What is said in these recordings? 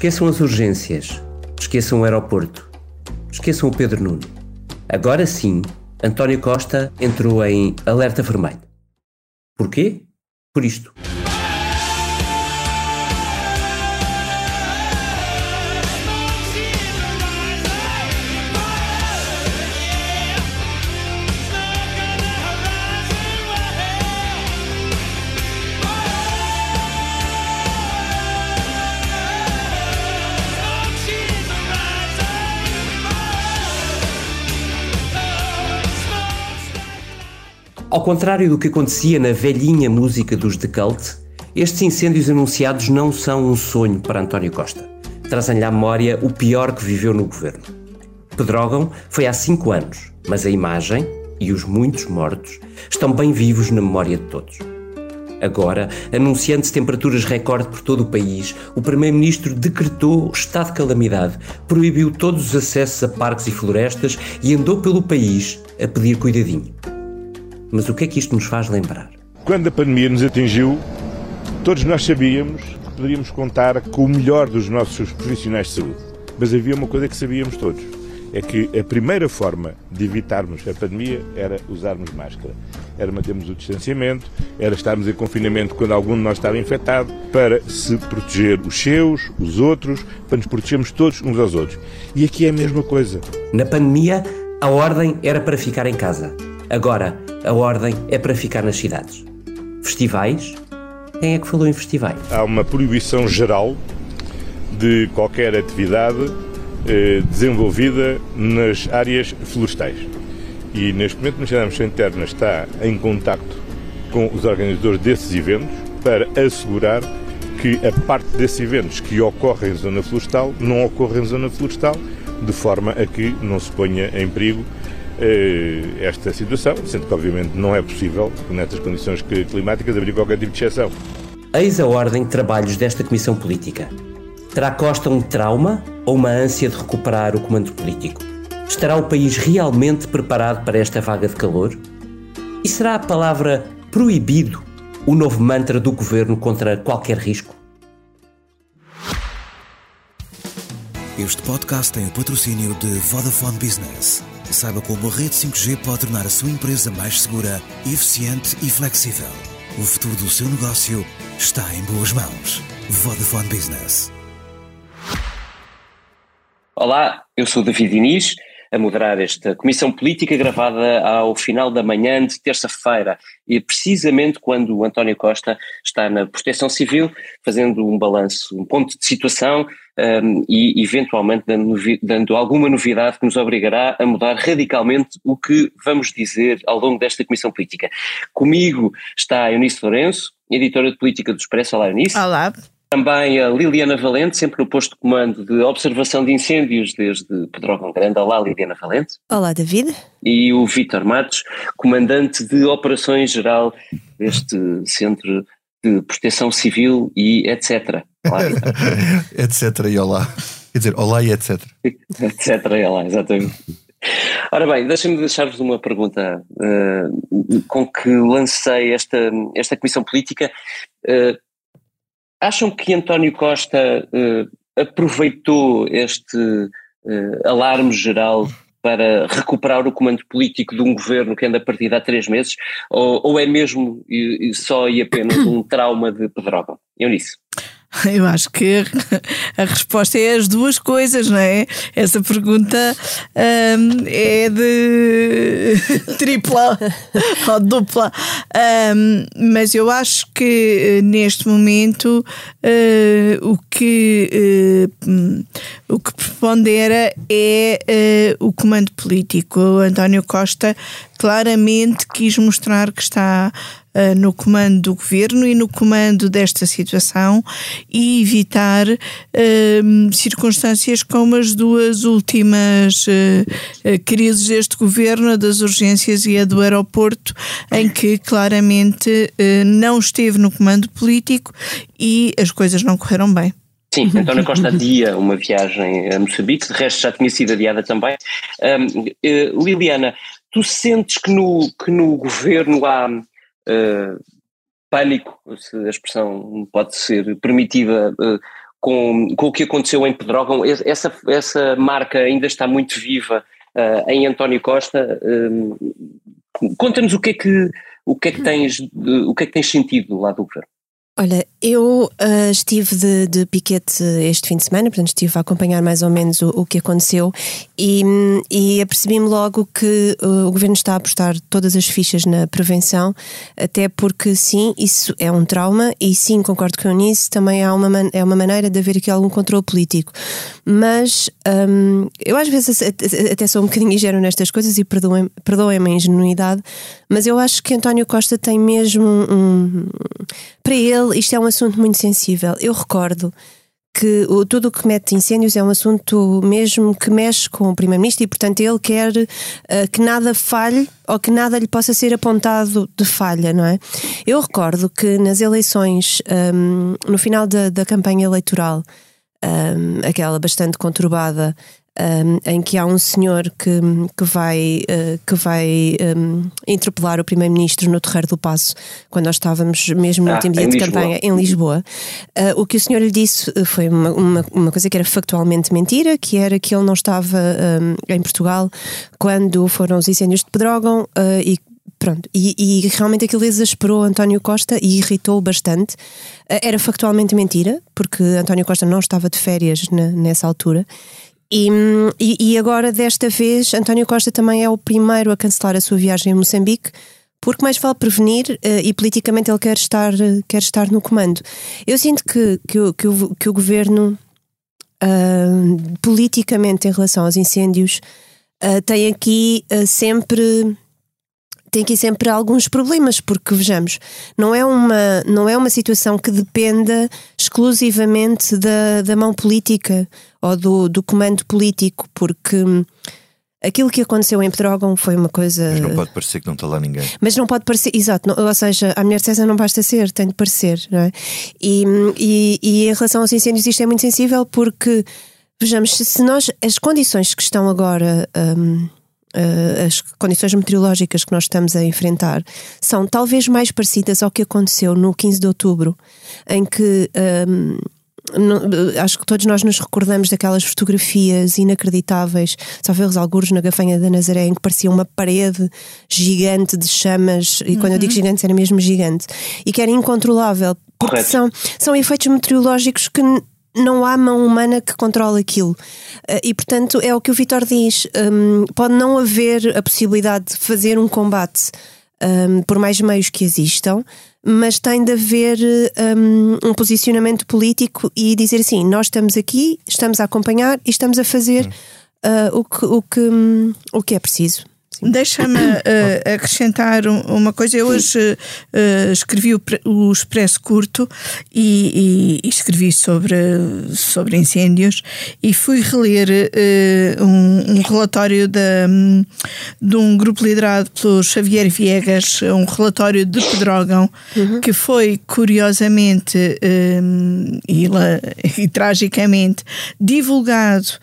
Esqueçam as urgências, esqueçam o aeroporto, esqueçam o Pedro Nuno. Agora sim, António Costa entrou em alerta vermelho. Porquê? Por isto. Ao contrário do que acontecia na velhinha música dos The Cult, estes incêndios anunciados não são um sonho para António Costa. Trazem-lhe à memória o pior que viveu no governo. Pedrógão foi há cinco anos, mas a imagem e os muitos mortos estão bem vivos na memória de todos. Agora, anunciando-se temperaturas recorde por todo o país, o Primeiro-Ministro decretou estado de calamidade, proibiu todos os acessos a parques e florestas e andou pelo país a pedir cuidadinho. Mas o que é que isto nos faz lembrar? Quando a pandemia nos atingiu, todos nós sabíamos que poderíamos contar com o melhor dos nossos profissionais de saúde. Mas havia uma coisa que sabíamos todos: é que a primeira forma de evitarmos a pandemia era usarmos máscara. Era mantermos o distanciamento, era estarmos em confinamento quando algum de nós estava infectado, para se proteger os seus, os outros, para nos protegermos todos uns aos outros. E aqui é a mesma coisa. Na pandemia, a ordem era para ficar em casa. Agora, a ordem é para ficar nas cidades. Festivais? Quem é que falou em festivais? Há uma proibição geral de qualquer atividade eh, desenvolvida nas áreas florestais. E neste momento o Ministério da Administração Interna está em contacto com os organizadores desses eventos para assegurar que a parte desses eventos que ocorrem em zona florestal não ocorrem em zona florestal, de forma a que não se ponha em perigo esta situação, sendo que obviamente não é possível, nestas condições climáticas, abrir qualquer tipo de exceção. Eis a ordem de trabalhos desta Comissão Política. Terá Costa um trauma ou uma ânsia de recuperar o comando político? Estará o país realmente preparado para esta vaga de calor? E será a palavra proibido o novo mantra do governo contra qualquer risco? Este podcast tem o patrocínio de Vodafone Business. Saiba como a rede 5G pode tornar a sua empresa mais segura, eficiente e flexível. O futuro do seu negócio está em boas mãos. Vodafone Business. Olá, eu sou David Diniz a moderar esta comissão política gravada ao final da manhã de terça-feira e precisamente quando o António Costa está na Proteção Civil fazendo um balanço, um ponto de situação um, e eventualmente dando, dando, alguma novidade que nos obrigará a mudar radicalmente o que vamos dizer ao longo desta comissão política. Comigo está Eunice Lourenço, editora de política do Expresso. Olá Eunice. Olá. Também a Liliana Valente, sempre no posto de comando de observação de incêndios desde Pedrógão Grande. Olá, Liliana Valente. Olá, David. E o Vítor Matos, comandante de operações geral deste Centro de Proteção Civil e etc. Olá, etc. e olá. Quer dizer, olá e etc. etc. e olá, exatamente. Ora bem, deixem-me deixar-vos uma pergunta uh, com que lancei esta, esta comissão política. Uh, Acham que António Costa uh, aproveitou este uh, alarme geral para recuperar o comando político de um governo que anda de há três meses? Ou, ou é mesmo e, e só e apenas um trauma de Pedrógão? Eunice. Eu acho que a resposta é as duas coisas, não é? Essa pergunta um, é de tripla ou dupla. Um, mas eu acho que eh, neste momento uh, o, que, uh, o que prepondera é uh, o comando político. O António Costa claramente quis mostrar que está uh, no comando do governo e no comando desta situação e evitar uh, circunstâncias como as duas últimas uh, crises deste governo, a das urgências e a do aeroporto, em que claramente não esteve no comando político e as coisas não correram bem. Sim, António Costa adia uma viagem a Moçambique, de resto já tinha sido adiada também. Um, Liliana, tu sentes que no, que no governo há uh, pânico, se a expressão pode ser permitida, uh, com, com o que aconteceu em Pedrógão. Essa, essa marca ainda está muito viva uh, em António Costa. Conta-nos o que é que o que é que tens o que é que tens sentido lá do governo? Olha, eu uh, estive de, de, piquete este fim de semana, portanto estive a acompanhar mais ou menos o, o que aconteceu e, e apercebi-me logo que uh, o Governo está a apostar todas as fichas na prevenção, até porque sim, isso é um trauma e sim, concordo com o nisso, também há uma, é uma maneira de haver aqui algum controle político. Mas um, eu às vezes até sou um bocadinho ingênuo nestas coisas e perdoem-me perdoem a ingenuidade, mas eu acho que António Costa tem mesmo um, para ele isto é um assunto muito sensível. Eu recordo que o, tudo o que mete incêndios é um assunto mesmo que mexe com o Primeiro-Ministro e, portanto, ele quer uh, que nada falhe ou que nada lhe possa ser apontado de falha, não é? Eu recordo que nas eleições, um, no final da, da campanha eleitoral, um, aquela bastante conturbada, um, em que há um senhor que, que vai, uh, que vai um, interpelar o Primeiro-Ministro no Terreiro do Passo, quando nós estávamos mesmo no ah, último dia de Lisboa. campanha em Lisboa. Uh, o que o senhor lhe disse eh, foi uma, uma, uma, coisa que era factualmente mentira, que era que ele não estava um, em Portugal quando foram os incêndios de Pedrógão uh, e Pronto, e, e, realmente aquilo exasperou António Costa e irritou bastante. Era factualmente mentira, porque António Costa não estava de férias na, nessa altura. E, e, agora, desta vez, António Costa também é o primeiro a cancelar a sua viagem a Moçambique, porque mais vale prevenir uh, e politicamente ele quer estar, uh, quer estar no comando. Eu sinto que, que, o, que, o, que o governo, uh, politicamente, em relação aos incêndios, tem aqui sempre tem aqui sempre alguns problemas, porque vejamos, não é uma, não é uma situação que dependa exclusivamente da, da mão política ou do, do comando político, porque aquilo que aconteceu em Pedrógão foi uma coisa. Mas não pode parecer que não está lá ninguém. Mas não pode parecer, exato, não, ou seja, a mulher César não basta ser, tem de parecer, não é? E, e, e em relação aos incêndios, isto é muito sensível porque, vejamos, se nós, as condições que estão agora. Um, uh, as condições meteorológicas que nós estamos a enfrentar são talvez mais parecidas ao que aconteceu no 15 de outubro, em que. Um, acho que todos nós nos recordamos daquelas fotografias inacreditáveis, só ver os algures na Gafanha da Nazaré, em que parecia uma parede gigante de chamas, e quando eu digo uhum. gigante, era mesmo gigante, e que era incontrolável, porque são, são efeitos meteorológicos que não há mão humana que controle aquilo. Eh, e, portanto, é o que o Vitor diz: um, pode não haver a possibilidade de fazer um combate um, por mais meios que existam, mas tem de haver um, um, posicionamento político e dizer assim: nós estamos aqui, estamos a acompanhar e estamos a fazer uh, o, que, o, que, um, o que é preciso. Deixa-me uh, acrescentar uma coisa. Eu hoje uh, escrevi o, o, Expresso Curto e, e, e, escrevi sobre, sobre incêndios e fui reler uh, um, um, relatório de, um, de um grupo liderado pelo Xavier Viegas, um relatório de Pedrógão, uhum. que foi curiosamente e, e tragicamente divulgado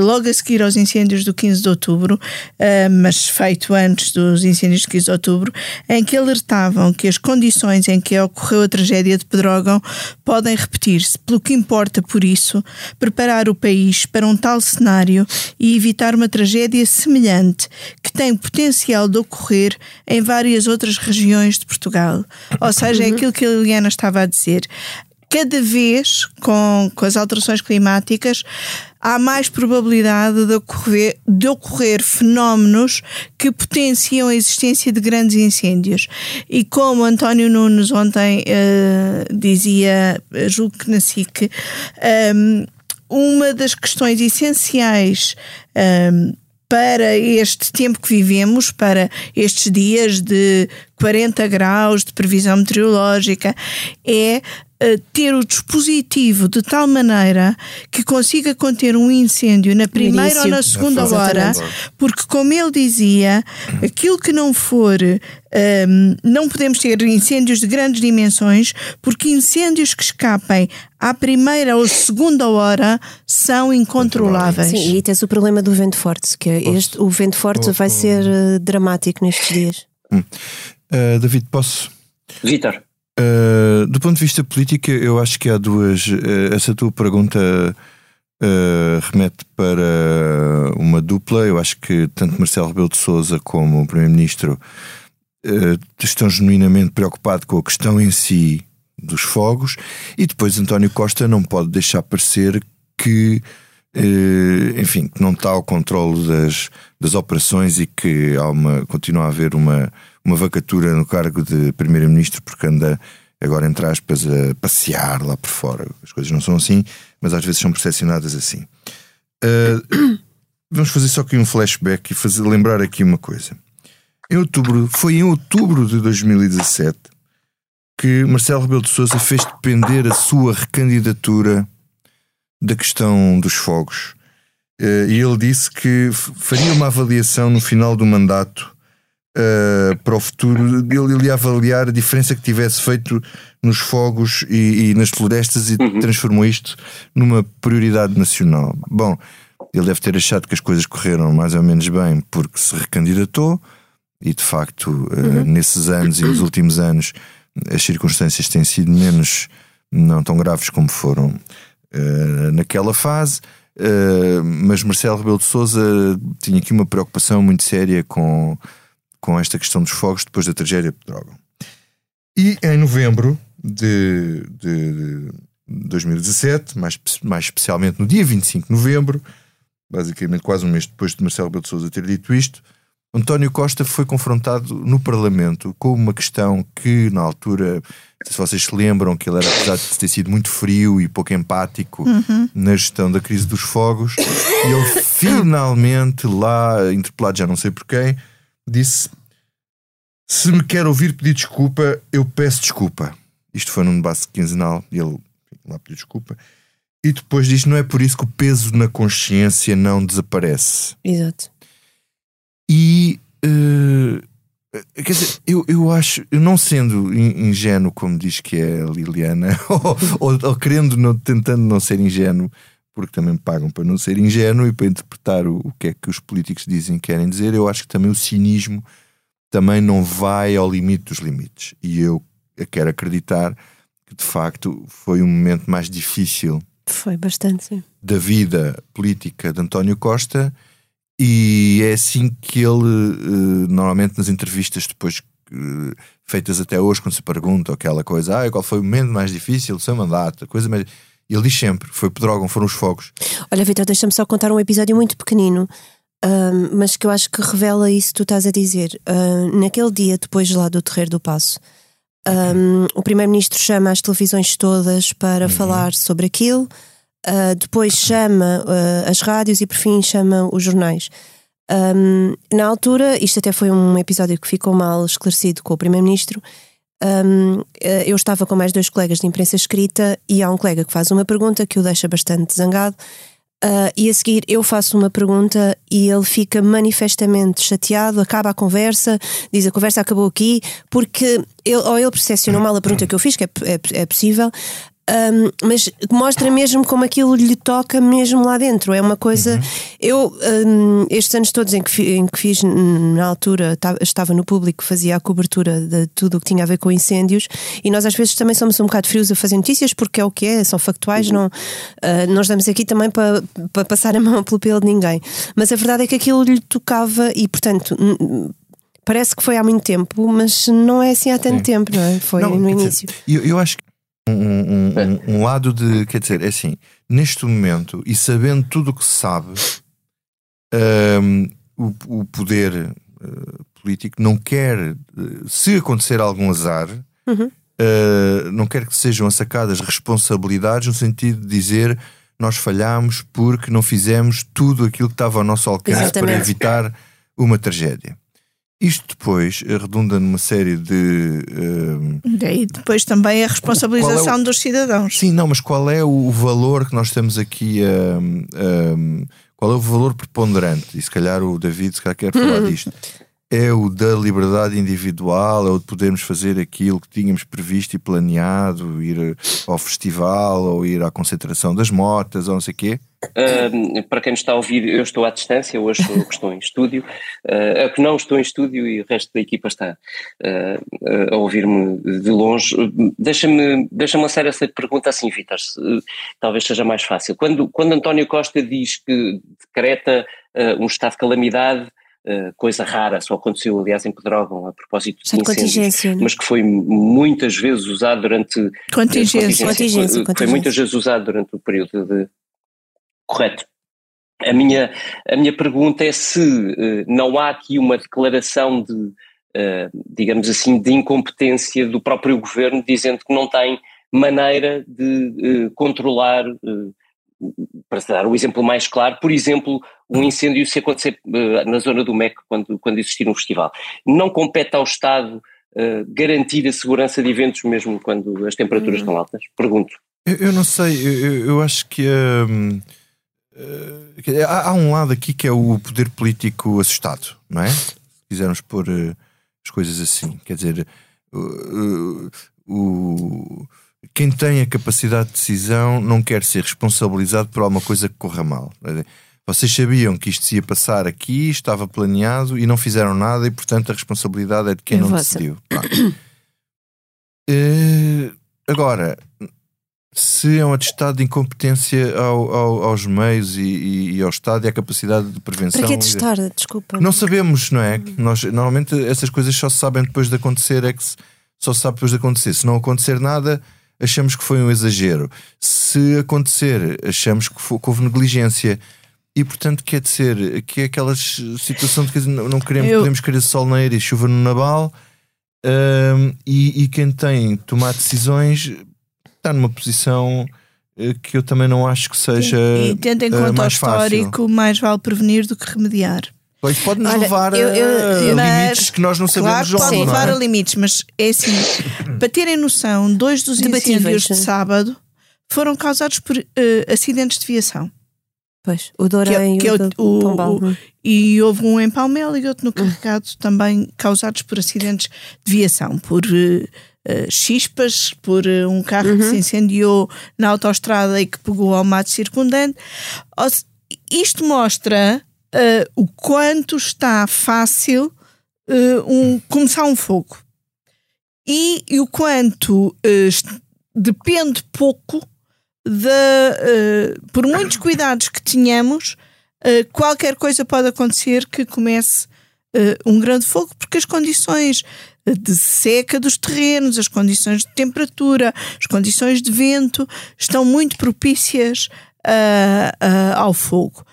logo a seguir aos incêndios do 15 de outubro, uh, mas feito antes dos incêndios de 15 de outubro, em que alertavam que as condições em que ocorreu a tragédia de Pedrógão podem repetir-se. Pelo que importa, por isso, preparar o país para um tal cenário e evitar uma tragédia semelhante que tem potencial de ocorrer em várias outras regiões de Portugal. Ou seja, é uhum. aquilo que a Liliana estava a dizer. Cada vez, com, com as alterações climáticas, há mais probabilidade de ocorrer, de ocorrer fenómenos que potenciam a existência de grandes incêndios. E como António Nunes ontem uh, dizia, julgo que na SIC, um, ehm, uma das questões essenciais um, ehm, para este tempo que vivemos, para estes dias de 40 graus de previsão meteorológica, é ter o dispositivo de tal maneira que consiga conter um incêndio na primeira Início. ou na segunda hora, porque, como ele dizia, aquilo que não for. Um, não podemos ter incêndios de grandes dimensões, porque incêndios que escapem à primeira ou segunda hora são incontroláveis. Sim, e tens o problema do vento forte, que este, o vento forte vai ser uh, dramático nestes dias. Hum. Uh, David, posso? Vitor. Uh, do ponto de vista político, eu acho que há duas. Uh, essa tua pergunta uh, remete para uma dupla. Eu acho que tanto Marcelo Rebelo de Souza como o Primeiro-Ministro estão genuinamente preocupados com a questão em si dos fogos, e depois António Costa não pode deixar parecer que. enfim, que não está ao controle das, das operações e que há uma, continua a haver uma, uma vacatura no cargo de Primeiro-Ministro porque anda agora, entre aspas, a passear lá por fora. As coisas não são assim, mas às vezes são percepcionadas assim. Uh, vamos fazer só aqui um flashback e fazer, lembrar aqui uma coisa. Em outubro, foi em outubro de 2017 que Marcelo Rebelo de Sousa fez depender a sua recandidatura da questão dos fogos. Uh, e ele disse que faria uma avaliação no final do mandato uh, para o futuro, ele, ia avaliar a diferença que tivesse feito nos fogos e, e nas florestas e uhum. transformou isto numa prioridade nacional. Bom, ele deve ter achado que as coisas correram mais ou menos bem porque se recandidatou e de facto uh, uhum. nesses anos e nos últimos anos as circunstâncias têm sido menos não tão graves como foram uh, naquela fase. Uh, mas Marcelo Rebelo de Souza tinha aqui uma preocupação muito séria com com esta questão dos fogos depois da tragédia de Pedrógão. E em novembro de, de, de 2017, mais, mais especialmente no dia 25 de novembro, basicamente quase um mês depois de Marcelo Rebelo de Sousa ter dito isto, António Costa foi confrontado no Parlamento com uma questão que, na altura, se vocês se lembram, que ele era, apesar de ter sido muito frio e pouco empático uhum. na gestão da crise dos fogos, e ele finalmente, lá, interpelado já não sei por quem, disse: Se me quer ouvir pedir desculpa, eu peço desculpa. Isto foi num debate quinzenal e ele lá pediu desculpa. E depois diz: Não é por isso que o peso na consciência não desaparece. Exato. E. Uh, Quer dizer, eu, eu acho, eu não sendo ingênuo, como diz que é a Liliana, ou, ou, ou querendo, não, tentando não ser ingênuo, porque também me pagam para não ser ingênuo e para interpretar o, o que é que os políticos dizem que querem dizer, eu acho que também o cinismo também não vai ao limite dos limites. E eu quero acreditar que de facto foi um momento mais difícil. Foi bastante, sim. Da vida política de António Costa, e é assim que ele, eh, normalmente nas entrevistas depois eh, feitas até hoje, quando se pergunta aquela coisa, ah, qual foi o momento mais difícil do seu mandato, coisa mais ele diz sempre: foi Pedrógão, foram os fogos. Olha, Vitor, deixa-me só contar um episódio muito pequenino, um, mas que eu acho que revela isso que tu estás a dizer. Um, naquele dia, depois lá do Terreiro do Passo, um, o Primeiro-Ministro chama as televisões todas para uhum. falar sobre aquilo, uh, depois chama uh, as rádios e, por fim, chama os jornais. Um, na altura, isto até foi um episódio que ficou mal esclarecido com o Primeiro-Ministro um, eh, eu estava com mais dois colegas de imprensa escrita e há um colega que faz uma pergunta que o deixa bastante zangado. Uh, e a seguir eu faço uma pergunta e ele fica manifestamente chateado, acaba a conversa, diz a conversa acabou aqui, porque ele, ou ele percepcionou mal a pergunta que eu fiz, que é, é, é possível, um, mas mostra mesmo como aquilo lhe toca mesmo lá dentro. É uma coisa. Uhum. Eu, um, estes anos todos em que, em que fiz, na altura, estava no público, fazia a cobertura de tudo o que tinha a ver com incêndios, e nós às vezes também somos um bocado frios a fazer notícias, porque é o que é, são factuais, uhum. não, uh, nós estamos aqui também para, para passar a mão pelo pelo de ninguém. Mas a verdade é que aquilo lhe tocava, e portanto parece que foi há muito tempo, mas não é assim há tanto Sim. tempo, não é? Foi não, no início. Eu, eu acho que um, um, um, um, lado de, quer dizer, é assim, neste momento e sabendo tudo o que se sabe, um, o, o, poder uh, político não quer, uh, se acontecer algum azar, uhum. uh, não quer que sejam sacadas responsabilidades no sentido de dizer nós falhámos porque não fizemos tudo aquilo que estava ao nosso alcance Exatamente. para evitar uma tragédia. Isto depois redunda numa série de. Uh, e depois também a responsabilização é o... dos cidadãos. Sim, não, mas qual é o valor que nós estamos aqui a. Um, qual é o valor preponderante? E se calhar o David se calhar quer falar disto. É o da liberdade individual, é o de podermos fazer aquilo que tínhamos previsto e planeado, ir ao festival ou ir à concentração das motas ou não sei o quê? Uh, para quem nos está a ouvir, eu estou à distância, hoje estou, estou em estúdio, uh, que não estou em estúdio e o resto da equipa está uh, a ouvir-me de longe. Deixa-me deixa lançar essa pergunta assim, Vitor, talvez seja mais fácil. Quando, quando António Costa diz que decreta um estado de calamidade, Uh, coisa rara, só aconteceu aliás em Pedrógão a propósito de incêndios, é? mas que foi muitas vezes usado durante contingência, contingência, contingência, foi, foi muitas vezes usado durante o período de correto. A minha, a minha pergunta é se uh, não há aqui uma declaração de, uh, digamos assim, de incompetência do próprio governo, dizendo que não tem maneira de controlar para dar o exemplo mais claro, por exemplo, um incêndio se acontecer uh, na zona do MEC quando, quando existir um festival. Não compete ao Estado uh, garantir a segurança de eventos mesmo quando as temperaturas hum. estão altas? Pergunto. Eu, eu não sei, eu, eu acho que hum, uh, há, há, um lado aqui que é o poder político assustado, não é? Se quisermos pôr as coisas assim, quer dizer, o quem tem a capacidade de decisão não quer ser responsabilizado por alguma coisa que corra mal. Vocês sabiam que isto se ia passar aqui, estava planeado e não fizeram nada, e portanto a responsabilidade é de quem é não decidiu. Uh, agora, se é um atestado de incompetência ao, ao, aos meios e, e, e, ao Estado e à capacidade de prevenção. Para que atestar? Desculpa. Não sabemos, não é? Nós, normalmente essas coisas só se sabem depois de acontecer, é que se, só se sabe depois de acontecer. Se não acontecer nada achamos que foi um exagero. Se acontecer, achamos que, foi, que houve negligência. E portanto, quer dizer, que é aquela situação de que não queremos, Eu... podemos querer sol na e chuva no Nabal, um, e, e, quem tem tomar decisões está numa posição eh, que eu também não acho que seja. E, e tendo em eh, conta o histórico, fácil. mais vale prevenir do que remediar. Pois pode nos levar eu, eu, a mas, limites que nós não sabemos claro, pode levar é? a limites, mas é assim, para terem noção, dois dos incêndios de sábado foram causados por uh, acidentes de viação. Pois, o Dorém que, é, que é o, o, o, E houve um em Palmela e outro no Carregado também causados por acidentes de viação, por uh, uh, chispas, por uh, um carro uhum. que se incendiou na autoestrada e que pegou ao mato circundante. Isto mostra uh, o quanto está fácil uh, um, começar um fogo e, e o quanto uh, depende pouco de, por muitos cuidados que tenhamos, qualquer coisa pode acontecer que comece um grande fogo, porque as condições de seca dos terrenos, as condições de temperatura, as condições de vento estão muito propícias uh, uh, ao fogo.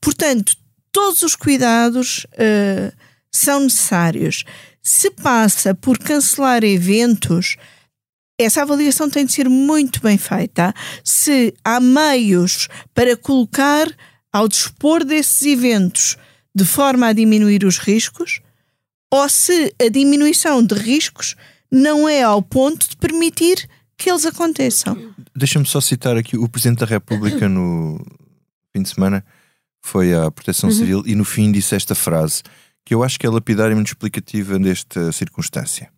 Portanto, todos os cuidados uh, são necessários. Se passa por cancelar eventos, essa avaliação tem de ser muito bem feita. Se há meios para colocar ao dispor desses eventos de forma a diminuir os riscos, ou se a diminuição de riscos não é ao ponto de permitir que eles aconteçam. Deixa-me só citar aqui o Presidente da República no fim de semana foi à Proteção uhum. Civil e no fim disse esta frase que eu acho que é lapidária e muito explicativa nesta circunstância.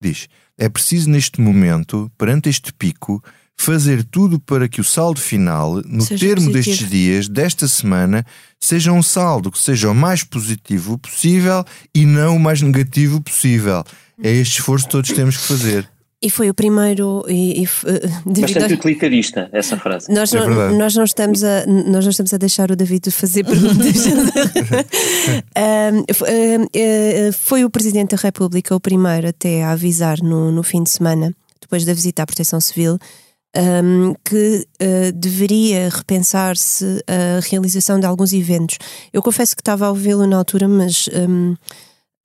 Diz: É preciso neste momento, perante este pico, fazer tudo para que o saldo final, no seja termo positivo. destes dias, desta semana, seja um saldo que seja o mais positivo possível e não o mais negativo possível. É este esforço que todos temos que fazer. E foi o primeiro. E, e, Bastante a... utilitarista essa frase. Nós é não, nós, não estamos a, nós não estamos a deixar o David fazer perguntas. um, foi o Presidente da República o primeiro até a avisar no, no fim de semana, depois da visita à Proteção Civil, um, que uh, deveria repensar-se a realização de alguns eventos. Eu confesso que estava a ouvi-lo na altura, mas. Um,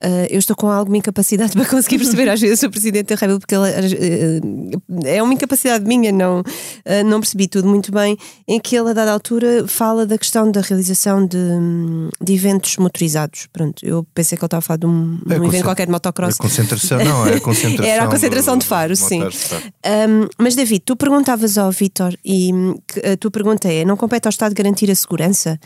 Uh, eu estou com alguma incapacidade para conseguir perceber às vezes o Presidente da República, porque ele, uh, é uma incapacidade minha, não, uh, não percebi tudo muito bem, em que ele a dada altura fala da questão da realização de, de eventos motorizados. Pronto, eu pensei que ele estava a falar de um, é, um evento qualquer de motocross. A concentração, não, é a concentração. Era a concentração do, de Faro, sim. Um, mas David, tu perguntavas ao Vitor, e a tua pergunta é: não compete ao Estado garantir a segurança?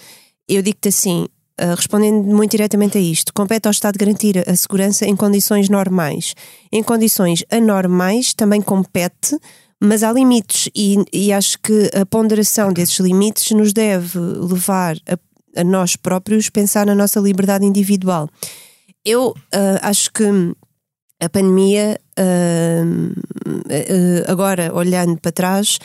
Eu digo-te assim, uh, respondendo muito diretamente a isto, compete ao Estado garantir a segurança em condições normais. Em condições anormais também compete, mas há limites e, e acho que a ponderação desses limites nos deve levar a, a nós próprios pensar na nossa liberdade individual. Eu uh, acho que a pandemia, uh, agora olhando para trás,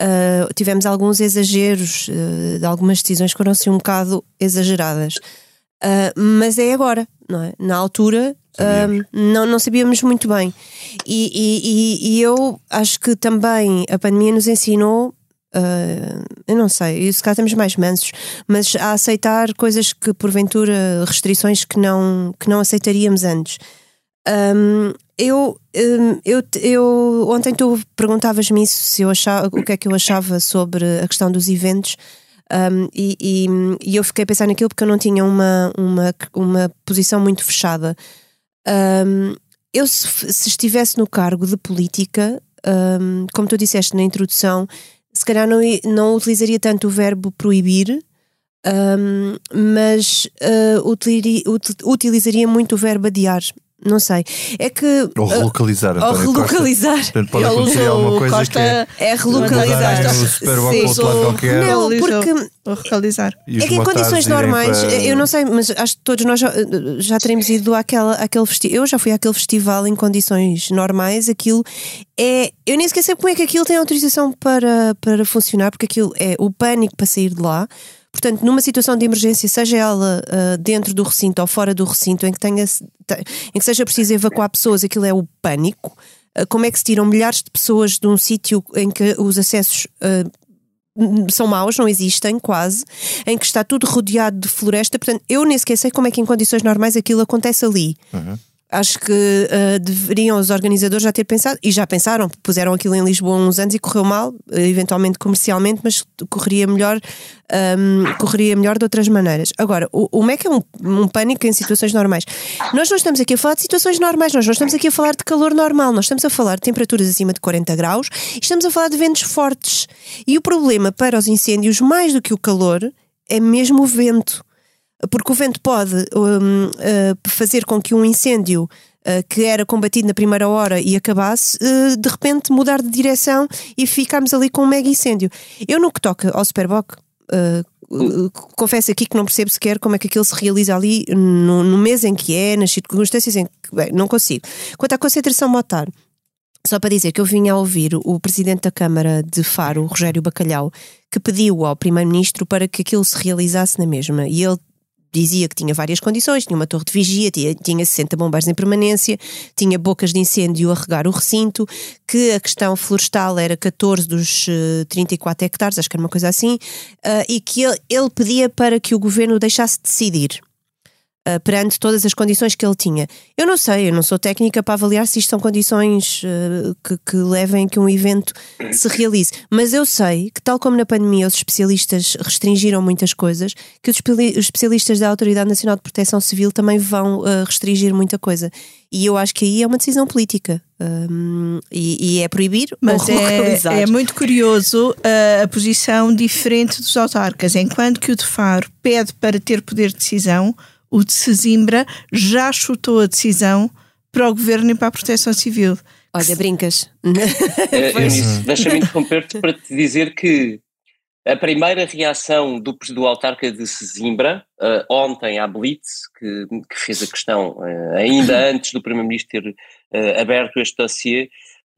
uh, tivemos alguns exageros uh, de algumas decisões que foram-se um bocado exageradas. Uh, mas é agora, não é? Na altura não, não sabíamos muito bem. E, e, e, eu acho que também a pandemia nos ensinou. eu não sei, se cá estamos mais mansos, mas a aceitar coisas que porventura, restrições que não, que não aceitaríamos antes. Um, eu, hum, eu, eu ontem tu perguntavas-me isso se eu achava o que é que eu achava sobre a questão dos eventos um, e, e, e, eu fiquei a pensar naquilo porque eu não tinha uma, uma, uma posição muito fechada. Um, eu se, se, estivesse no cargo de política, um, como tu disseste na introdução, se calhar não, não utilizaria tanto o verbo proibir, mas uh, utilizaria, utilizaria muito o verbo adiar. Não sei. É que. Ou relocalizar. Uh, ou relocalizar. Portanto, pode acontecer alguma coisa Costa que é. É relocalizar. Um outro lado qualquer. Não, porque. Ou relocalizar. É que em condições normais, para... eu não sei, mas acho que todos nós já, já teremos ido àquela, àquele festival. Eu já fui àquele festival em condições normais. Aquilo é. Eu nem sequer sei como é que aquilo tem autorização para, para funcionar, porque aquilo é o pânico para sair de lá. Portanto, numa situação de emergência, seja ela uh, dentro do recinto ou fora do recinto, em que, tenha, em que seja preciso evacuar pessoas, aquilo é o pânico. Uh, como é que se tiram milhares de pessoas de um sítio em que os acessos uh, são maus, não existem quase, em que está tudo rodeado de floresta. Portanto, eu nem sequer sei como é que em condições normais aquilo acontece ali. Uhum. Acho que uh, deveriam os organizadores já ter pensado, e já pensaram, puseram aquilo em Lisboa há uns anos e correu mal, uh, eventualmente comercialmente, mas correria melhor, um, correria melhor de outras maneiras. Agora, o, o MEC é um, um, pânico em situações normais. Nós não estamos aqui a falar de situações normais, nós não estamos aqui a falar de calor normal, nós estamos a falar de temperaturas acima de 40 graus e estamos a falar de ventos fortes. E o problema para os incêndios, mais do que o calor, é mesmo o vento porque o vento pode um, uh, fazer com que um incêndio uh, que era combatido na primeira hora e acabasse, uh, de repente mudar de direção e ficarmos ali com um mega incêndio. Eu, no que toca ao Superboc, confesso aqui que não percebo sequer como é que aquilo se realiza ali no, no mês em que é, nas circunstâncias em que. Bem, não consigo. Quanto à concentração motar. Só para dizer que eu vinha a ouvir o presidente da Câmara de Faro, Rogério Bacalhau, que pediu ao primeiro-ministro para que aquilo se realizasse na mesma. E ele dizia que tinha várias condições, tinha uma torre de vigia, tinha, tinha 60 bombeiros em permanência, tinha bocas de incêndio a regar o recinto, que a questão florestal era 14 dos 34 eh, hectares, acho que era uma coisa assim, uh, e que ele, ele pedia para que o governo deixasse decidir uh, perante todas as condições que ele tinha. Eu não sei, eu não sou técnica para avaliar se isto são condições uh, que, que levem a que um evento se realize, mas eu sei que, tal como na pandemia os especialistas restringiram muitas coisas, que os especialistas da Autoridade Nacional de Proteção Civil também vão uh, restringir muita coisa. E eu acho que aí é uma decisão política. Um, e, e, é proibir mas é, é, muito curioso uh, a posição diferente dos autarcas enquanto que o de Faro pede para ter poder de decisão o de Sesimbra já chutou a decisão para o governo e para a proteção civil. Olha, brincas. É, deixa-me interromper-te para te dizer que a primeira reação do, do autarca de Sesimbra, uh, ontem à Blitz, que, que, fez a questão, uh, ainda antes do Primeiro-Ministro ter uh, aberto este dossiê,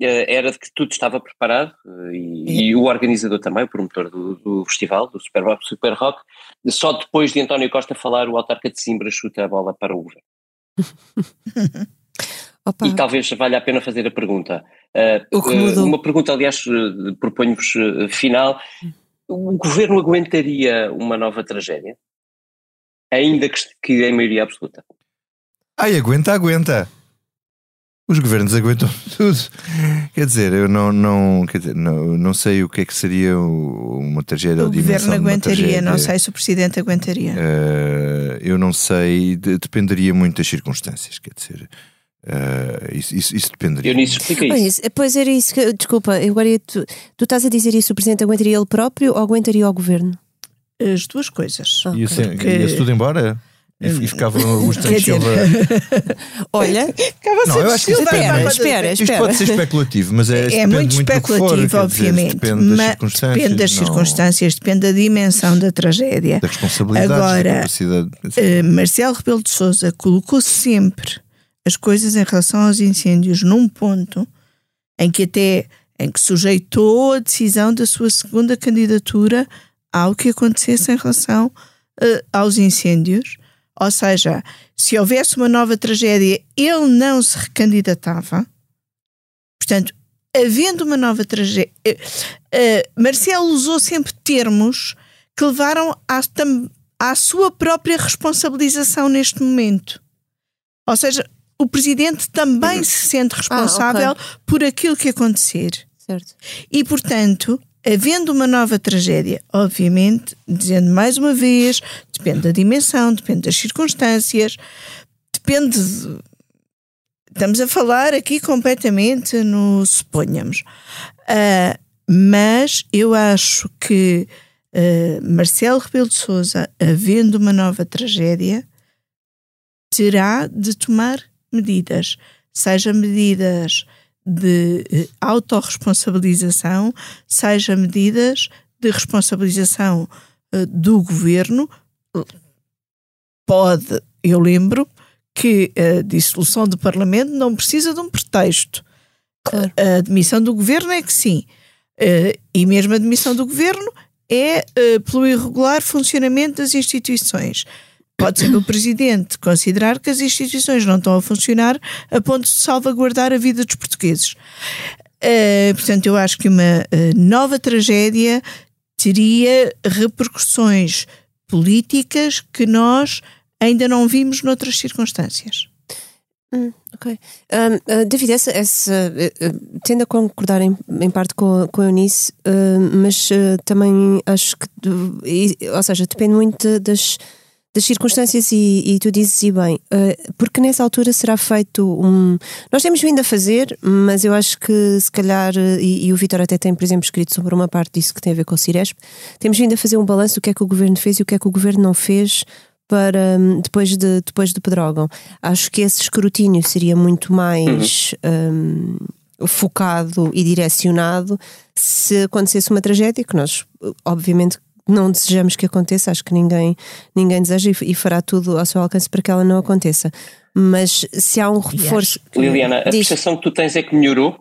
era de que tudo estava preparado e, e, o organizador também, o promotor do, do festival, do Super Rock, Super Rock, só depois de António Costa falar, o autarca de Simbra chuta a bola para o governo. e talvez valha a pena fazer a pergunta. Uh, uma pergunta, aliás, proponho-vos final. O governo aguentaria uma nova tragédia? Ainda que, que em maioria absoluta? Ai, aguenta, aguenta. Os governos aguentam tudo. Quer dizer, eu não, não, quer dizer, não, não sei o que é que seria uma tragédia. O governo aguentaria, não sei se o presidente aguentaria. Uh, eu não sei, de, dependeria muito das circunstâncias, quer dizer. Uh, isso, isso, isso, dependeria. Eu nisso expliquei isso. Pois era isso que, desculpa, agora tu, tu estás a dizer isso, o presidente aguentaria ele próprio ou aguentaria o governo? as duas coisas. Ia Ok. ser- ia-se tudo embora? E, e ficava o Santos Silva. Olha, Ficava Não, eu acho que espera, a conta- espera, Isto pode ser especulativo, mas é, É depende muito muito do que especulativo, for, quer dizer, obviamente. depende das mas circunstâncias. depende das não- circunstâncias, depende da dimensão da tragédia. Da responsabilidade, Agora, da capacidade. Eh, Marcelo Rebelo de Sousa colocou sempre as coisas em relação aos incêndios num ponto em que até em que sujeitou a decisão da sua segunda candidatura ao que acontecesse em relação eh, aos incêndios. Ou seja, se houvesse uma nova tragédia, ele não se recandidatava. Portanto, havendo uma nova tragédia. eh, eh, Marcelo usou sempre termos que levaram à, à sua própria responsabilização neste momento. Ou seja, o presidente também se sente responsável por aquilo que acontecer. certo. E, portanto, havendo uma nova tragédia, obviamente, dizendo mais uma vez, depende da dimensão, depende das circunstâncias, depende. de- Estamos a falar aqui completamente no suponhamos. Ah, mas eu acho que ah, Marcelo Rebelo de Souza, havendo uma nova tragédia, terá de tomar medidas, seja medidas de eh, autorresponsabilização, seja medidas de responsabilização eh, do governo. Pode, eu lembro que a dissolução do Parlamento não precisa de um pretexto. Claro. A admissão do governo é que sim. Eh, E mesmo a admissão do governo é pelo irregular funcionamento das instituições. Pode ser o Presidente considerar que as instituições não estão a funcionar a ponto de salvaguardar a vida dos portugueses. Eh, portanto, eu acho que uma eh, nova tragédia teria repercussões políticas que nós ainda não vimos noutras circunstâncias. Ok. Um, uh, David, essa, essa, uh, uh, tendo a concordar em, em parte com, com a Eunice, uh, mas uh, também acho que, do- ou seja, depende muito de- das, circunstâncias e, e tu dizes e bem, uh, porque nessa altura será feito um. Nós temos vindo a fazer, mas eu acho que se calhar, uh, e, e o Vitor até tem, por exemplo, escrito sobre uma parte disso que tem a ver com o Ciresp, temos vindo a fazer um balanço do que é que o governo fez e o que é que o governo não fez para hum, depois de depois do Pedrógão. Acho que esse escrutínio seria muito mais hum, focado e direcionado se acontecesse uma tragédia que nós obviamente não desejamos que aconteça, acho que ninguém ninguém deseja e, fará tudo ao seu alcance para que ela não aconteça. Mas se há um reforço. Liliana, a Diz. percepção que tu tens é que melhorou?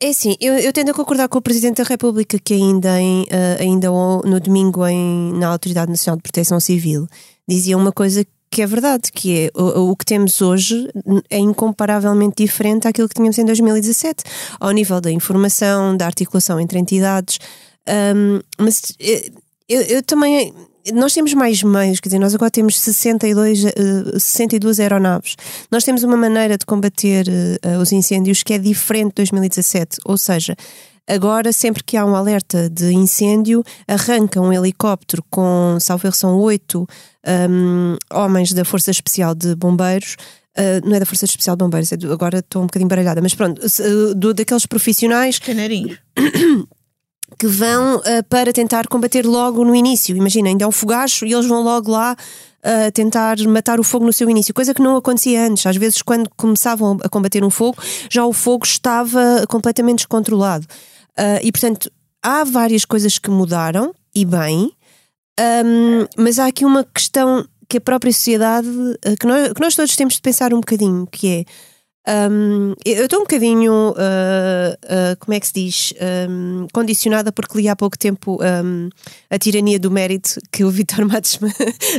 É assim, eu, eu tendo a concordar com o Presidente da República que ainda, em, eh, ainda no domingo em, na Autoridade Nacional de Proteção Civil dizia uma coisa que é verdade, que é o, o que temos hoje é incomparavelmente diferente àquilo que tínhamos em 2017, ao nível da informação, da articulação entre entidades. Ahm, mas eh, eu, eu também. Nós temos mais meios, quer dizer, nós agora temos 62, eh, 62 aeronaves. Nós temos uma maneira de combater eh, os incêndios que é diferente de 2017. Ou seja, agora, sempre que há um alerta de incêndio, arranca um helicóptero com, salvo erro, são oito hum, homens da Força Especial de Bombeiros. Uh, não é da Força Especial de Bombeiros, é do- agora estou um bocadinho baralhada, mas pronto, uh, do, daqueles profissionais Canarinhos. que vão uh, para tentar combater logo no início. Imagina, ainda é um fogacho e eles vão logo lá uh, tentar matar o fogo no seu início, coisa que não acontecia antes. Às vezes, quando começavam a combater um fogo, já o fogo estava completamente descontrolado. Uh, e portanto, há várias coisas que mudaram, e bem, um, mas há aqui uma questão que a própria sociedade, uh, que nós, que nós todos temos de pensar um bocadinho, que é. Um, eu estou um bocadinho, uh, uh, como é que se diz, um, condicionada porque li há pouco tempo um, a tirania do mérito que o Vitor Matos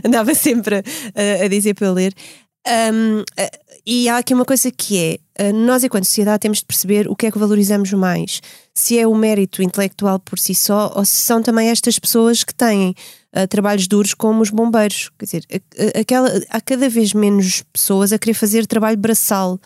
andava sempre a, a dizer para eu ler. Uh, e há aqui uma coisa que é: nós, enquanto sociedade, temos de perceber o que é que valorizamos mais. Se é o mérito intelectual por si só, ou se são também estas pessoas que têm uh, trabalhos duros, como os bombeiros. Quer dizer, a- aquela, há cada vez menos pessoas a querer fazer trabalho braçal.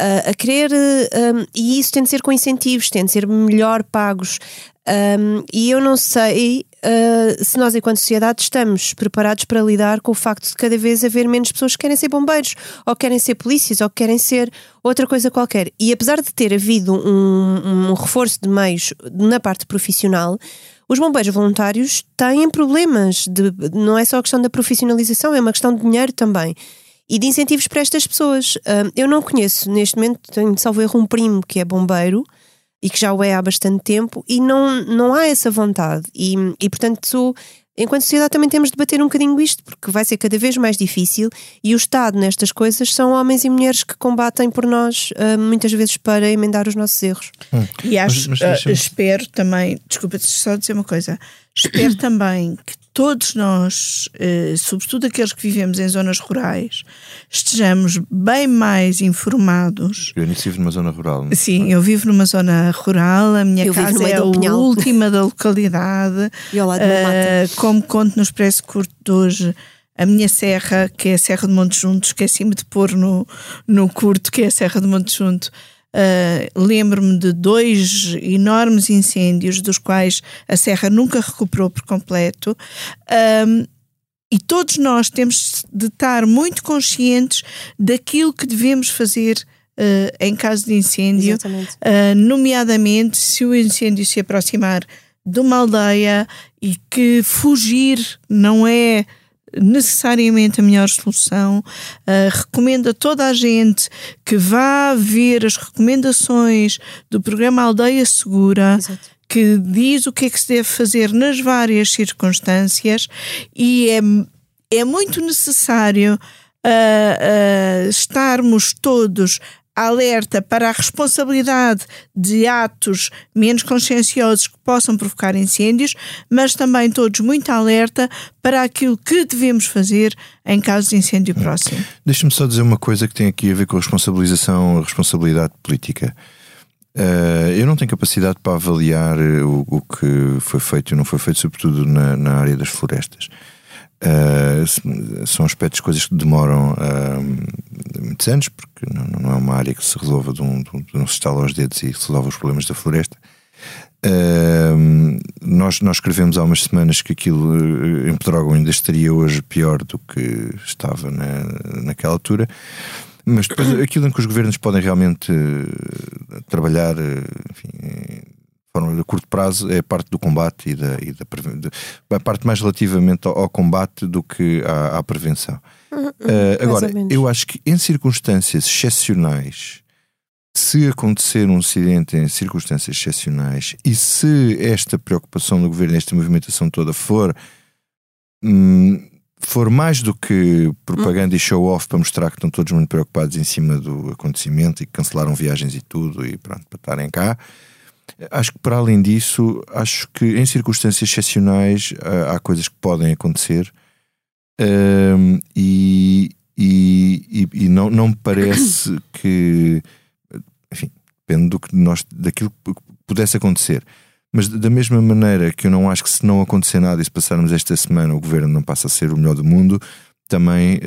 Uh, a querer, um, e isso tem de ser com incentivos, tem de ser melhor pagos. Um, e eu não sei uh, se nós, enquanto sociedade, estamos preparados para lidar com o facto de cada vez haver menos pessoas que querem ser bombeiros, ou querem ser polícias, ou querem ser outra coisa qualquer. E apesar de ter havido um, um reforço de meios na parte profissional, os bombeiros voluntários têm problemas. De, não é só a questão da profissionalização, é uma questão de dinheiro também. E de incentivos para estas pessoas. Uh, eu não conheço, neste momento, tenho salvo erro um primo que é bombeiro e que já o é há bastante tempo, e não, não há essa vontade. E, e portanto, enquanto sociedade também temos de bater um bocadinho isto, porque vai ser cada vez mais difícil e o Estado nestas coisas são homens e mulheres que combatem por nós, uh, muitas vezes para emendar os nossos erros. Hum. E acho, mas, mas uh, espero também, desculpa só dizer uma coisa, espero também que todos nós, eh, sobretudo aqueles que vivemos em zonas rurais, estejamos bem mais informados. Eu nem vivo numa zona rural. Não? Sim, eu vivo numa zona rural, a minha eu casa é a última da localidade. E ao lado uh, Como conto no Expresso Curto de hoje, a minha serra, que é a Serra de Monte Junto, esqueci-me de pôr no, no curto, que é a Serra de Monte Junto, Uh, Lembro-me de dois enormes incêndios, dos quais a serra nunca recuperou por completo. Um, e todos nós temos de estar muito conscientes daquilo que devemos fazer uh, em caso de incêndio, uh, nomeadamente se o incêndio se aproximar de uma aldeia e que fugir não é necessariamente a melhor solução. Uh, recomendo a toda a gente que vá ver as recomendações do programa Aldeia Segura. Exato que diz o que é que se deve fazer nas várias circunstâncias e é, é muito necessário uh, uh, estarmos todos alerta para a responsabilidade de atos menos conscienciosos que possam provocar incêndios, mas também todos muito alerta para aquilo que devemos fazer em caso de incêndio próximo. Deixa-me só dizer uma coisa que tem aqui a ver com a responsabilização, a responsabilidade política. Uh, eu não tenho capacidade para avaliar o, o, que foi feito e não foi feito, sobretudo na, na área das florestas. Uh, são aspectos, coisas que demoram uh, muitos anos, porque não, não, é uma área que se resolva de um, de um, se estala aos dedos e resolve os problemas da floresta. Uh, nós, nós escrevemos há umas semanas que aquilo em Pedrógão ainda estaria hoje pior do que estava na, naquela altura, mas depois aquilo em que os governos podem realmente trabalhar enfim, forma de curto prazo é a parte do combate e da, e da a parte mais relativamente ao, ao combate do que à, à prevenção. Uh, agora, eu acho que em circunstâncias excepcionais, se acontecer um acidente em circunstâncias excepcionais e se esta preocupação do governo, esta movimentação toda for hum, for mais do que propaganda e show-off para mostrar que estão todos muito preocupados em cima do acontecimento e que cancelaram viagens e tudo e pronto, para estarem cá Acho que para além disso, acho que em circunstâncias excepcionais há, há coisas que podem acontecer um, e, e, e, não, não me parece que enfim, depende do que nós, daquilo que pudesse acontecer. Mas da mesma maneira que eu não acho que se não acontecer nada e se passarmos esta semana o governo não passa a ser o melhor do mundo, também uh,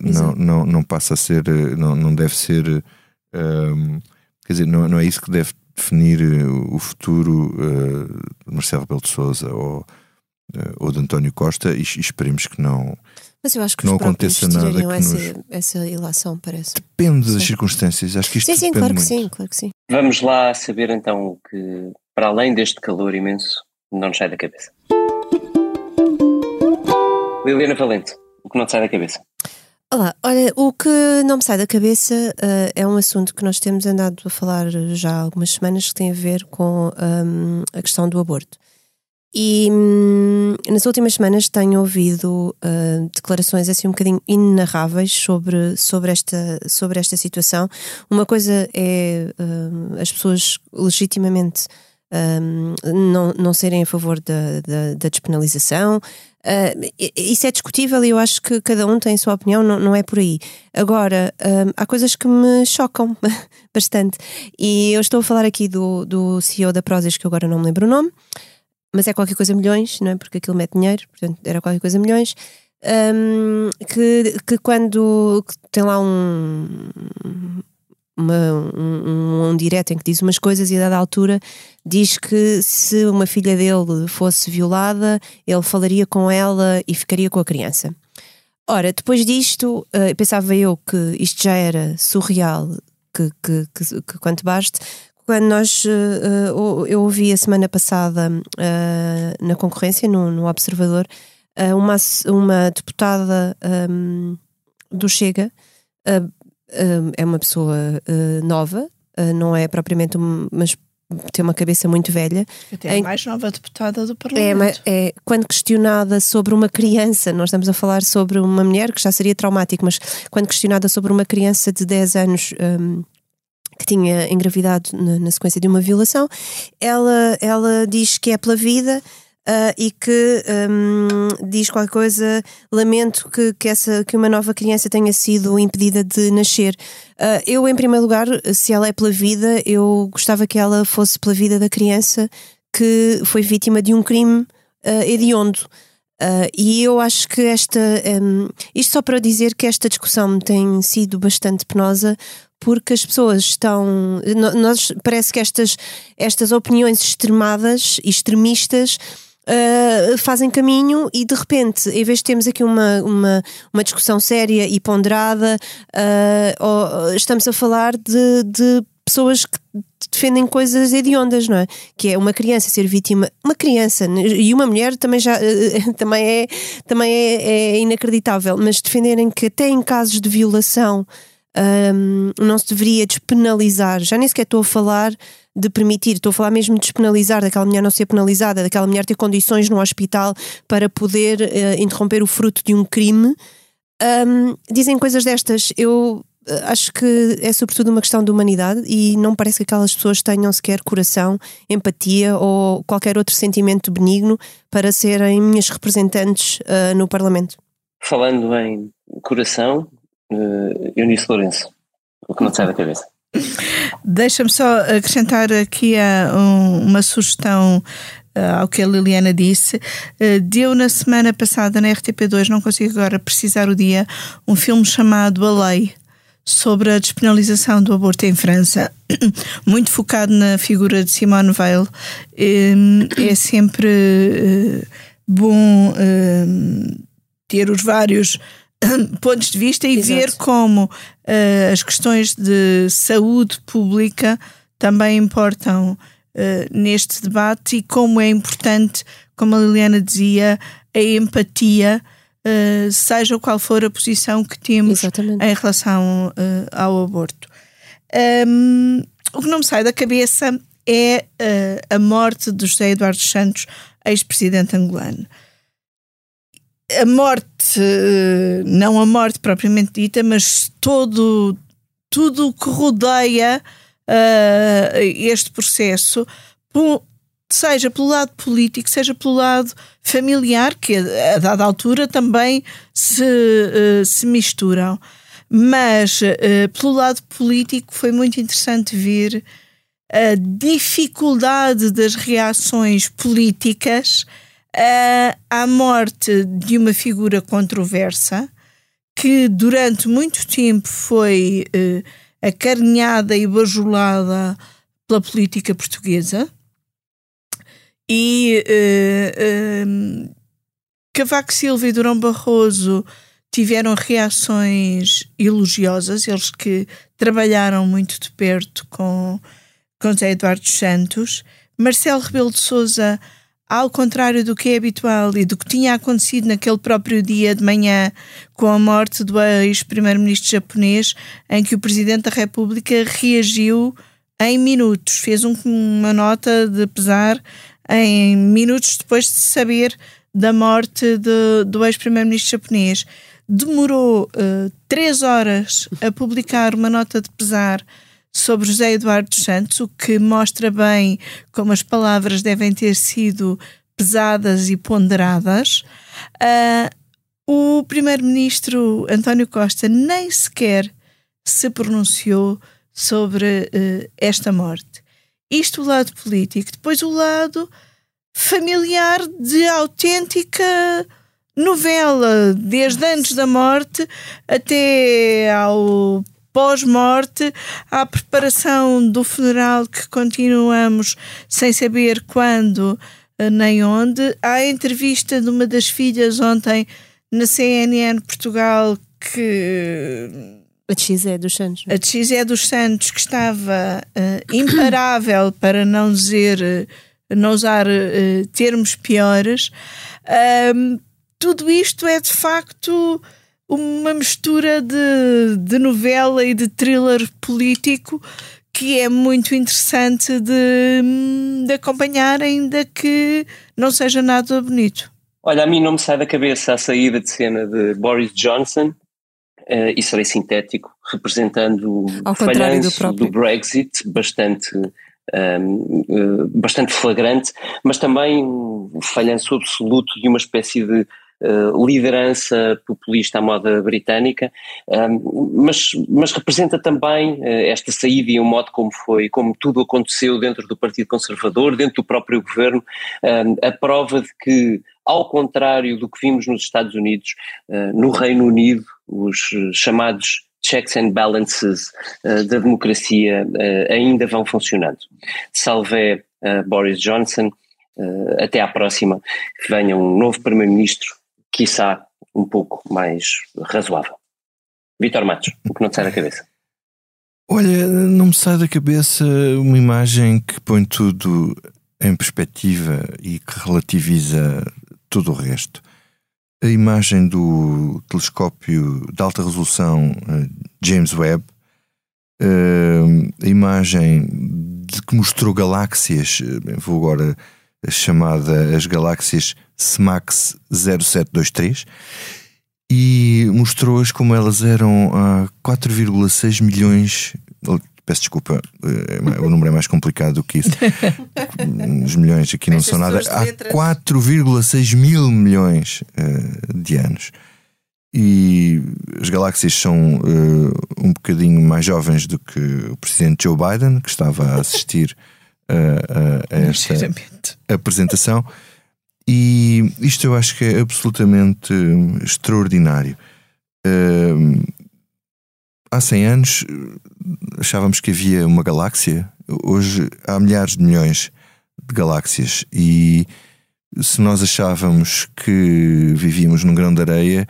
não, não, não passa a ser, uh, não, não deve ser, uh, quer dizer, não, não é isso que deve definir eh, o futuro uh, de Marcelo Rebelo de Souza ou, uh, ou de António Costa e, e esperemos que não. Mas eu acho que não aconteça nada que essa, nos... essa ilação, parece. Depende sim. das circunstâncias, acho que isto sim, sim, claro muito. que sim, claro que sim. Vamos lá saber então que, para além deste calor imenso, não nos sai da cabeça. Liliana Valente, o que não te sai da cabeça? Olá, olha, o que não me sai da cabeça uh, é um assunto que nós temos andado a falar já há algumas semanas que tem a ver com um, a questão do aborto. E hum, nas últimas semanas tenho ouvido uh, declarações assim um bocadinho inenarráveis sobre, sobre, esta, sobre esta situação. Uma coisa é uh, as pessoas legitimamente um, não, não serem a favor da, da, da despenalização, Uh, isso é discutível e eu acho que cada um tem a sua opinião, não, não é por aí. Agora, uh, há coisas que me chocam bastante. E eu estou a falar aqui do, do CEO da Prozis, que agora não me lembro o nome, mas é qualquer coisa milhões, não é? Porque aquilo mete dinheiro, portanto era qualquer coisa milhões. Um, que, que quando que tem lá um uma, um, um direto em que diz umas coisas e a dada altura diz que se uma filha dele fosse violada, ele falaria com ela e ficaria com a criança. Ora, depois disto, uh, pensava eu que isto já era surreal, que, que, que, que quanto baste, quando nós uh, eu ouvi a semana passada uh, na concorrência, no, no Observador, uh, uma, uma deputada um, do Chega, é uma pessoa nova, não é propriamente uma, mas tem uma cabeça muito velha. Até a mais nova deputada do Parlamento. É, é, quando questionada sobre uma criança, nós estamos a falar sobre uma mulher que já seria traumático, mas quando questionada sobre uma criança de 10 anos um, que tinha engravidado na, na, sequência de uma violação, ela, ela diz que é pela vida. Uh, e que um, diz qualquer coisa, lamento que, que, essa, que uma nova criança tenha sido impedida de nascer. Uh, eu, em primeiro lugar, se ela é pela vida, eu gostava que ela fosse pela vida da criança que foi vítima de um crime uh, hediondo. Uh, e eu acho que esta. Um, isto só para dizer que esta discussão tem sido bastante penosa, porque as pessoas estão. Nós, parece que estas, estas opiniões extremadas extremistas. Uh, fazem caminho e de repente, em vez de termos aqui uma, uma, uma discussão séria e ponderada, uh, estamos a falar de, de pessoas que defendem coisas hediondas, não é? Que é uma criança ser vítima, uma criança e uma mulher também já também é também é, é inacreditável, mas defenderem que até em casos de violação um, não se deveria despenalizar. Já nem sequer estou a falar de permitir, estou a falar mesmo de despenalizar, daquela mulher não ser penalizada, daquela mulher ter condições no hospital para poder uh, interromper o fruto de um crime. Um, dizem coisas destas. Eu eh, acho que é sobretudo uma questão de humanidade e não parece que aquelas pessoas tenham sequer coração, empatia ou qualquer outro sentimento benigno para serem minhas representantes uh, no Parlamento. Falando em coração, uh, Eunice Lourenço, o que não sai da cabeça. Deixa-me só acrescentar aqui a, um, uma sugestão Uh, ao que a Liliana disse, deu na semana passada na RTP2, não consigo agora precisar o dia, um filme chamado A Lei sobre a despenalização do aborto em França, muito focado na figura de Simone Weil. É sempre bom ter os vários pontos de vista e Exato. ver como uh, as questões de saúde pública também importam uh, neste debate e como é importante, como a Liliana dizia, a empatia, uh, seja qual for a posição que temos Exatamente. em relação ao aborto. Um, o que não me sai da cabeça é a morte de José Eduardo Santos, ex-presidente angolano a morte, não a morte propriamente dita, mas todo tudo o que rodeia uh, este processo, seja pelo lado político, seja pelo lado familiar, que a, dada altura também se, uh, se misturam. Mas uh, pelo lado político foi muito interessante ver a dificuldade das reações políticas uh, à morte de uma figura controversa que durante muito tempo foi uh, acarinhada e bajulada pela política portuguesa e uh, uh, Cavaco Silva e Durão Barroso tiveram reações elogiosas, eles que trabalharam muito de perto com, com José Eduardo Santos. Marcelo Rebelo de Souza ao contrário do que é habitual e do que tinha acontecido naquele próprio dia de manhã com a morte do ex-primeiro-ministro japonês, em que o Presidente da República reagiu em minutos, fez um, uma nota de pesar em minutos depois de saber da morte de, do ex-primeiro-ministro japonês. Demorou uh, três horas a publicar uma nota de pesar sobre José Eduardo Santos, o que mostra bem como as palavras devem ter sido pesadas e ponderadas. Uh, o primeiro-ministro António Costa nem sequer se pronunciou sobre uh, esta morte. Isto o lado político. Depois o lado familiar de autêntica novela, desde antes da morte até ao pós-morte, à preparação do funeral que continuamos sem saber quando eh, nem onde. À entrevista de uma das filhas ontem na CNN Portugal que a Xé dos Santos. A Xé dos Santos que estava uh, imparável para não dizer, uh, não usar uh, termos piores. tudo isto é de facto uma mistura de, de novela e de thriller político que é muito interessante de, de acompanhar, ainda que não seja nada bonito. Olha, a mim não me sai da cabeça a saída de cena de Boris Johnson, uh, e serei sintético, representando o falhanço do, do, Brexit, bastante, um, uh, eh, bastante flagrante, mas também o falhanço absoluto de uma espécie de Uh, liderança populista à moda britânica, ehm, mas, mas representa também uh, esta saída e o modo como foi, como tudo aconteceu dentro do Partido Conservador, dentro do próprio governo, ehm, a prova de que, ao contrário do que vimos nos Estados Unidos, uh, no Reino Unido, os chamados checks and balances da democracia ainda vão funcionando. Salve Boris Johnson, até à próxima, que venha um novo Primeiro-Ministro quiçá, um pouco mais razoável. Vitor Matos, o que não te sai da cabeça? Olha, não me sai da cabeça uma imagem que põe tudo em perspectiva e que relativiza todo o resto. A imagem do telescópio de alta resolução eh, James Webb, eh, a imagem de que mostrou galáxias, eh, vou agora chamada as galáxias SMAX 0723 e mostrou-as como elas eram a 4,6 milhões. Peço desculpa, eh, o número é mais complicado do que isso. Os milhões aqui não são nada. Há 4,6 mil milhões uh, de anos. E as galáxias são uh, um bocadinho mais jovens do que o presidente Joe Biden, que estava a assistir a, a, a esta apresentação. E isto eu acho que é absolutamente extraordinário. Uh, há 100 anos achávamos que havia uma galáxia, hoje há milhares de milhões de galáxias. E se nós achávamos que vivíamos num grão de areia,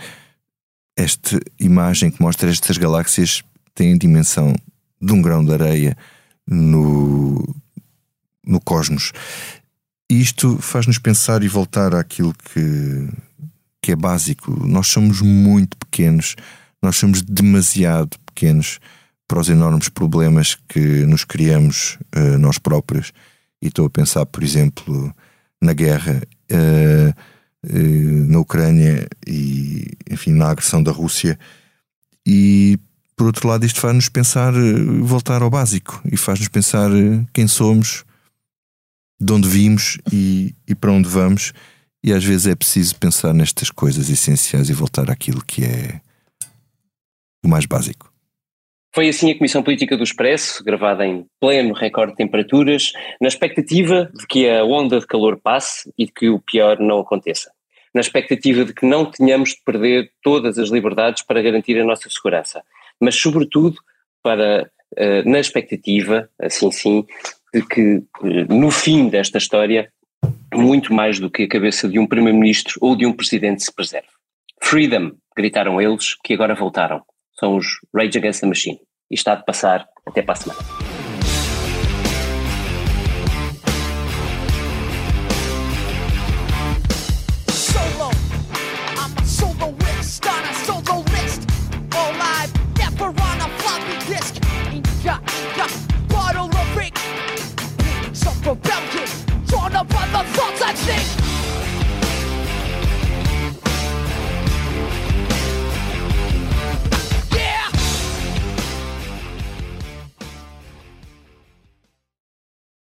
esta imagem que mostra estas galáxias tem a dimensão de um grão de areia no, no cosmos. Isto faz-nos pensar e voltar àquilo que, que é básico. Nós somos muito pequenos, nós somos demasiado pequenos para os enormes problemas que nos criamos uh, nós próprios. E estou a pensar, por exemplo, na guerra uh, uh, na Ucrânia e, enfim, na agressão da Rússia. E, por outro lado, isto faz-nos pensar, voltar ao básico e faz-nos pensar quem somos, de onde vimos e, e para onde vamos. E às vezes é preciso pensar nestas coisas essenciais e voltar àquilo que é o mais básico. Foi assim a Comissão Política do Expresso, gravada em pleno recorde de temperaturas, na expectativa de que a onda de calor passe e de que o pior não aconteça. Na expectativa de que não tenhamos de perder todas as liberdades para garantir a nossa segurança. Mas, sobretudo, para, eh, na expectativa, assim sim, que, no fim desta história, muito mais do que a cabeça de um primeiro-ministro ou de um presidente se preserve. Freedom, gritaram eles, que agora voltaram. São os Rage Against the Machine. E está de passar até para a semana.